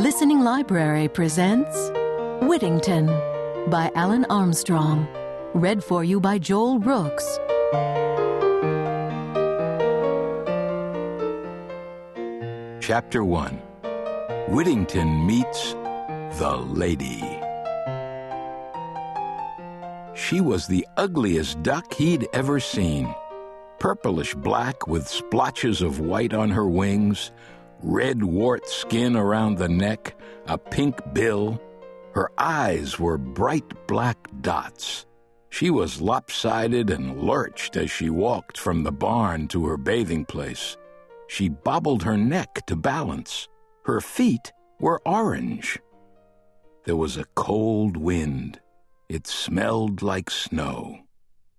Listening Library presents Whittington by Alan Armstrong. Read for you by Joel Brooks. Chapter 1 Whittington Meets the Lady. She was the ugliest duck he'd ever seen. Purplish black with splotches of white on her wings, red wart skin around the neck, a pink bill. Her eyes were bright black dots. She was lopsided and lurched as she walked from the barn to her bathing place. She bobbled her neck to balance. Her feet were orange. There was a cold wind. It smelled like snow.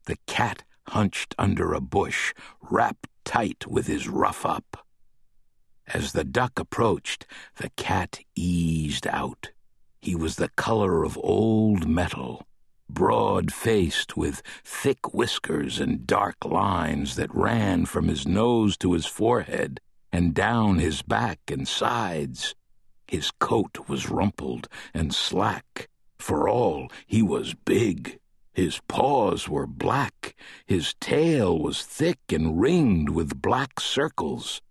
The cat hunched under a bush, wrapped tight with his ruff up. As the duck approached, the cat eased out. He was the color of old metal, broad faced with thick whiskers and dark lines that ran from his nose to his forehead and down his back and sides. His coat was rumpled and slack. For all, he was big. His paws were black. His tail was thick and ringed with black circles.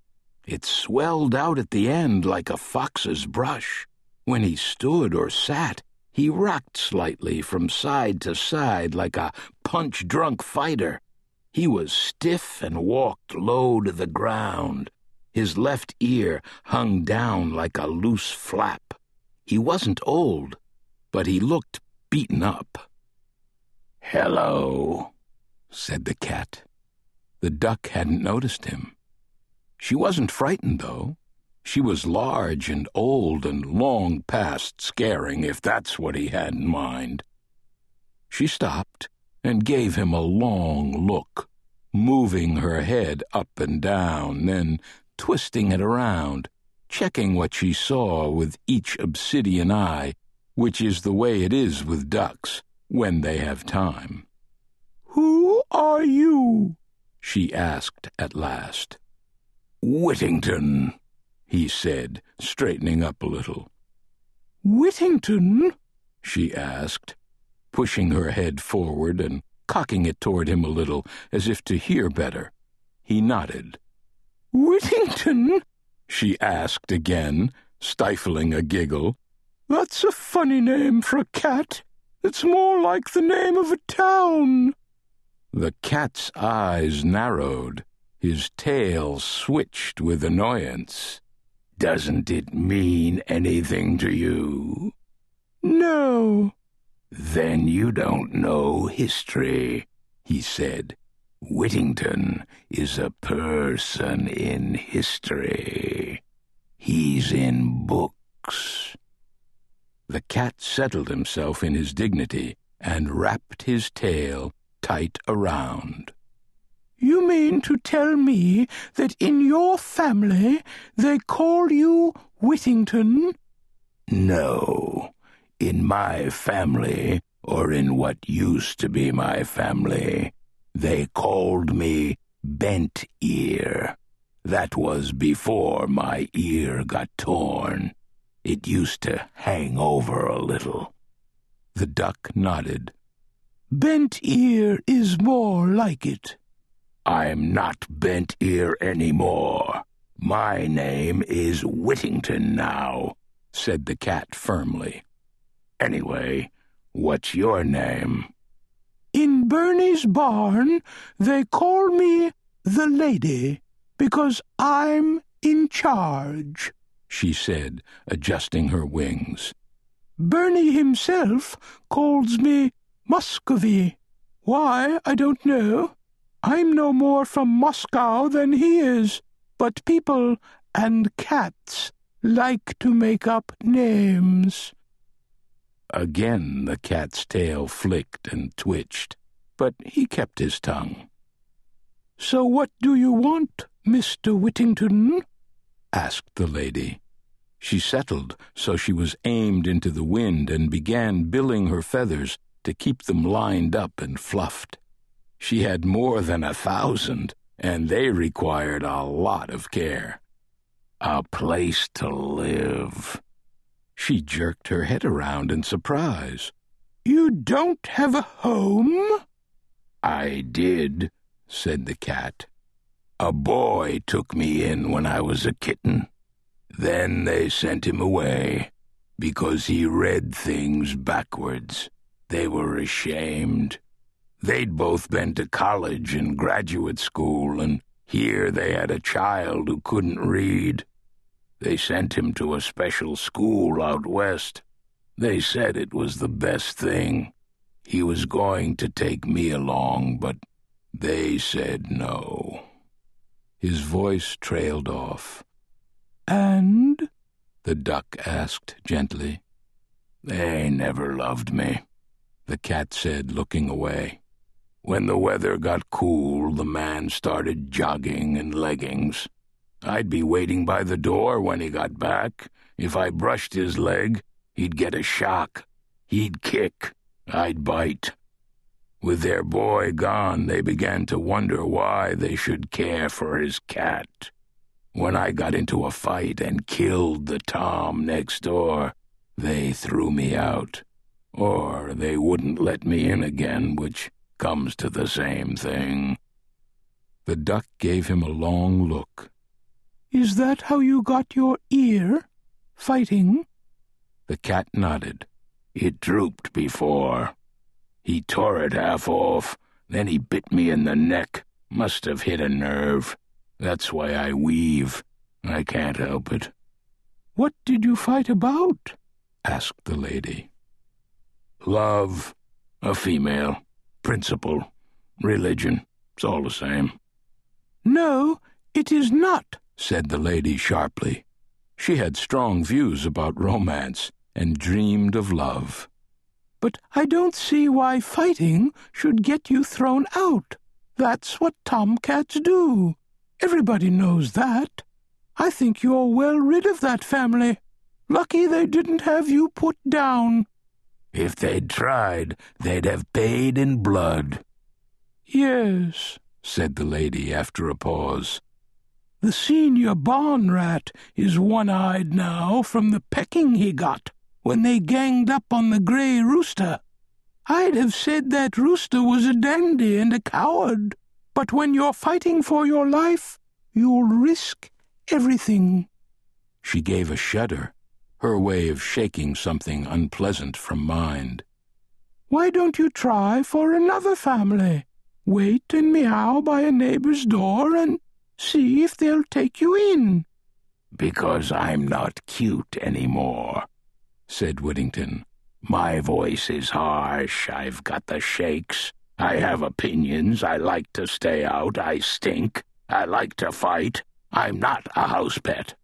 It swelled out at the end like a fox's brush. When he stood or sat, he rocked slightly from side to side like a punch drunk fighter. He was stiff and walked low to the ground. His left ear hung down like a loose flap. He wasn't old, but he looked beaten up. Hello, said the cat. The duck hadn't noticed him. She wasn't frightened, though. She was large and old and long past scaring, if that's what he had in mind. She stopped and gave him a long look, moving her head up and down, then twisting it around, checking what she saw with each obsidian eye, which is the way it is with ducks when they have time. Who are you? she asked at last. Whittington, he said, straightening up a little. Whittington? she asked, pushing her head forward and cocking it toward him a little, as if to hear better. He nodded. Whittington? she asked again, stifling a giggle. That's a funny name for a cat. It's more like the name of a town. The cat's eyes narrowed. His tail switched with annoyance. Doesn't it mean anything to you? No. Then you don't know history, he said. Whittington is a person in history. He's in books. The cat settled himself in his dignity and wrapped his tail tight around. You mean to tell me that in your family they call you Whittington? No. In my family, or in what used to be my family, they called me Bent Ear. That was before my ear got torn. It used to hang over a little. The duck nodded. Bent Ear is more like it. I'm not Bent Ear anymore. My name is Whittington now, said the cat firmly. Anyway, what's your name? In Bernie's barn, they call me the lady because I'm in charge, she said, adjusting her wings. Bernie himself calls me Muscovy. Why, I don't know. I'm no more from Moscow than he is, but people and cats like to make up names. Again the cat's tail flicked and twitched, but he kept his tongue. So what do you want, Mr. Whittington? asked the lady. She settled so she was aimed into the wind and began billing her feathers to keep them lined up and fluffed. She had more than a thousand, and they required a lot of care. A place to live. She jerked her head around in surprise. You don't have a home? I did, said the cat. A boy took me in when I was a kitten. Then they sent him away because he read things backwards. They were ashamed. They'd both been to college and graduate school, and here they had a child who couldn't read. They sent him to a special school out west. They said it was the best thing. He was going to take me along, but they said no. His voice trailed off. And? the duck asked gently. They never loved me, the cat said, looking away. When the weather got cool, the man started jogging in leggings. I'd be waiting by the door when he got back. If I brushed his leg, he'd get a shock. He'd kick. I'd bite. With their boy gone, they began to wonder why they should care for his cat. When I got into a fight and killed the Tom next door, they threw me out. Or they wouldn't let me in again, which comes to the same thing. The duck gave him a long look. Is that how you got your ear? Fighting? The cat nodded. It drooped before. He tore it half off, then he bit me in the neck. Must have hit a nerve. That's why I weave. I can't help it. What did you fight about? asked the lady. Love, a female, principle, religion. It's all the same. No, it is not, said the lady sharply. She had strong views about romance and dreamed of love. But I don't see why fighting should get you thrown out. That's what tomcats do. Everybody knows that. I think you're well rid of that family. Lucky they didn't have you put down. If they'd tried, they'd have paid in blood. Yes, said the lady after a pause. The senior barn rat is one-eyed now from the pecking he got when they ganged up on the grey rooster. I'd have said that rooster was a dandy and a coward. But when you're fighting for your life, you'll risk everything. She gave a shudder, her way of shaking something unpleasant from mind. Why don't you try for another family? Wait and meow by a neighbor's door and see if they'll take you in. Because I'm not cute any more, said Whittington. My voice is harsh, I've got the shakes, I have opinions. I like to stay out. I stink. I like to fight. I'm not a house pet.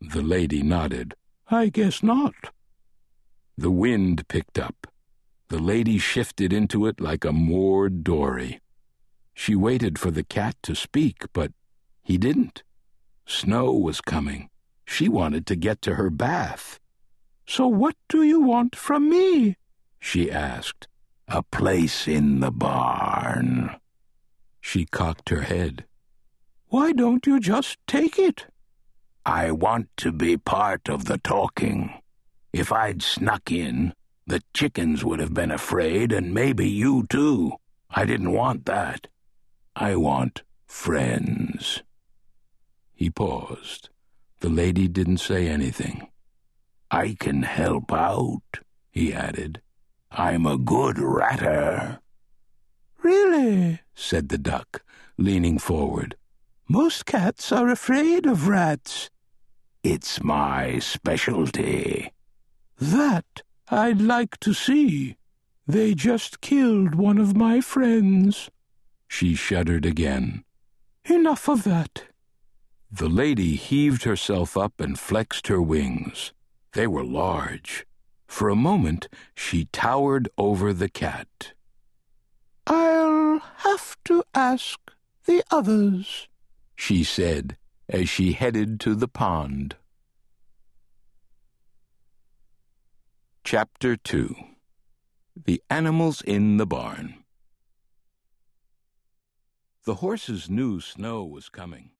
The lady nodded. I guess not. The wind picked up. The lady shifted into it like a moored dory. She waited for the cat to speak, but he didn't. Snow was coming. She wanted to get to her bath. So what do you want from me? she asked. A place in the barn. She cocked her head. Why don't you just take it? I want to be part of the talking. If I'd snuck in, the chickens would have been afraid, and maybe you too. I didn't want that. I want friends. He paused. The lady didn't say anything. I can help out, he added. I'm a good ratter. Really? said the duck, leaning forward. Most cats are afraid of rats. It's my specialty. That I'd like to see. They just killed one of my friends. She shuddered again. Enough of that. The lady heaved herself up and flexed her wings. They were large. For a moment, she towered over the cat. I'll have to ask the others, she said as she headed to the pond. Chapter 2 The Animals in the Barn The horses knew snow was coming.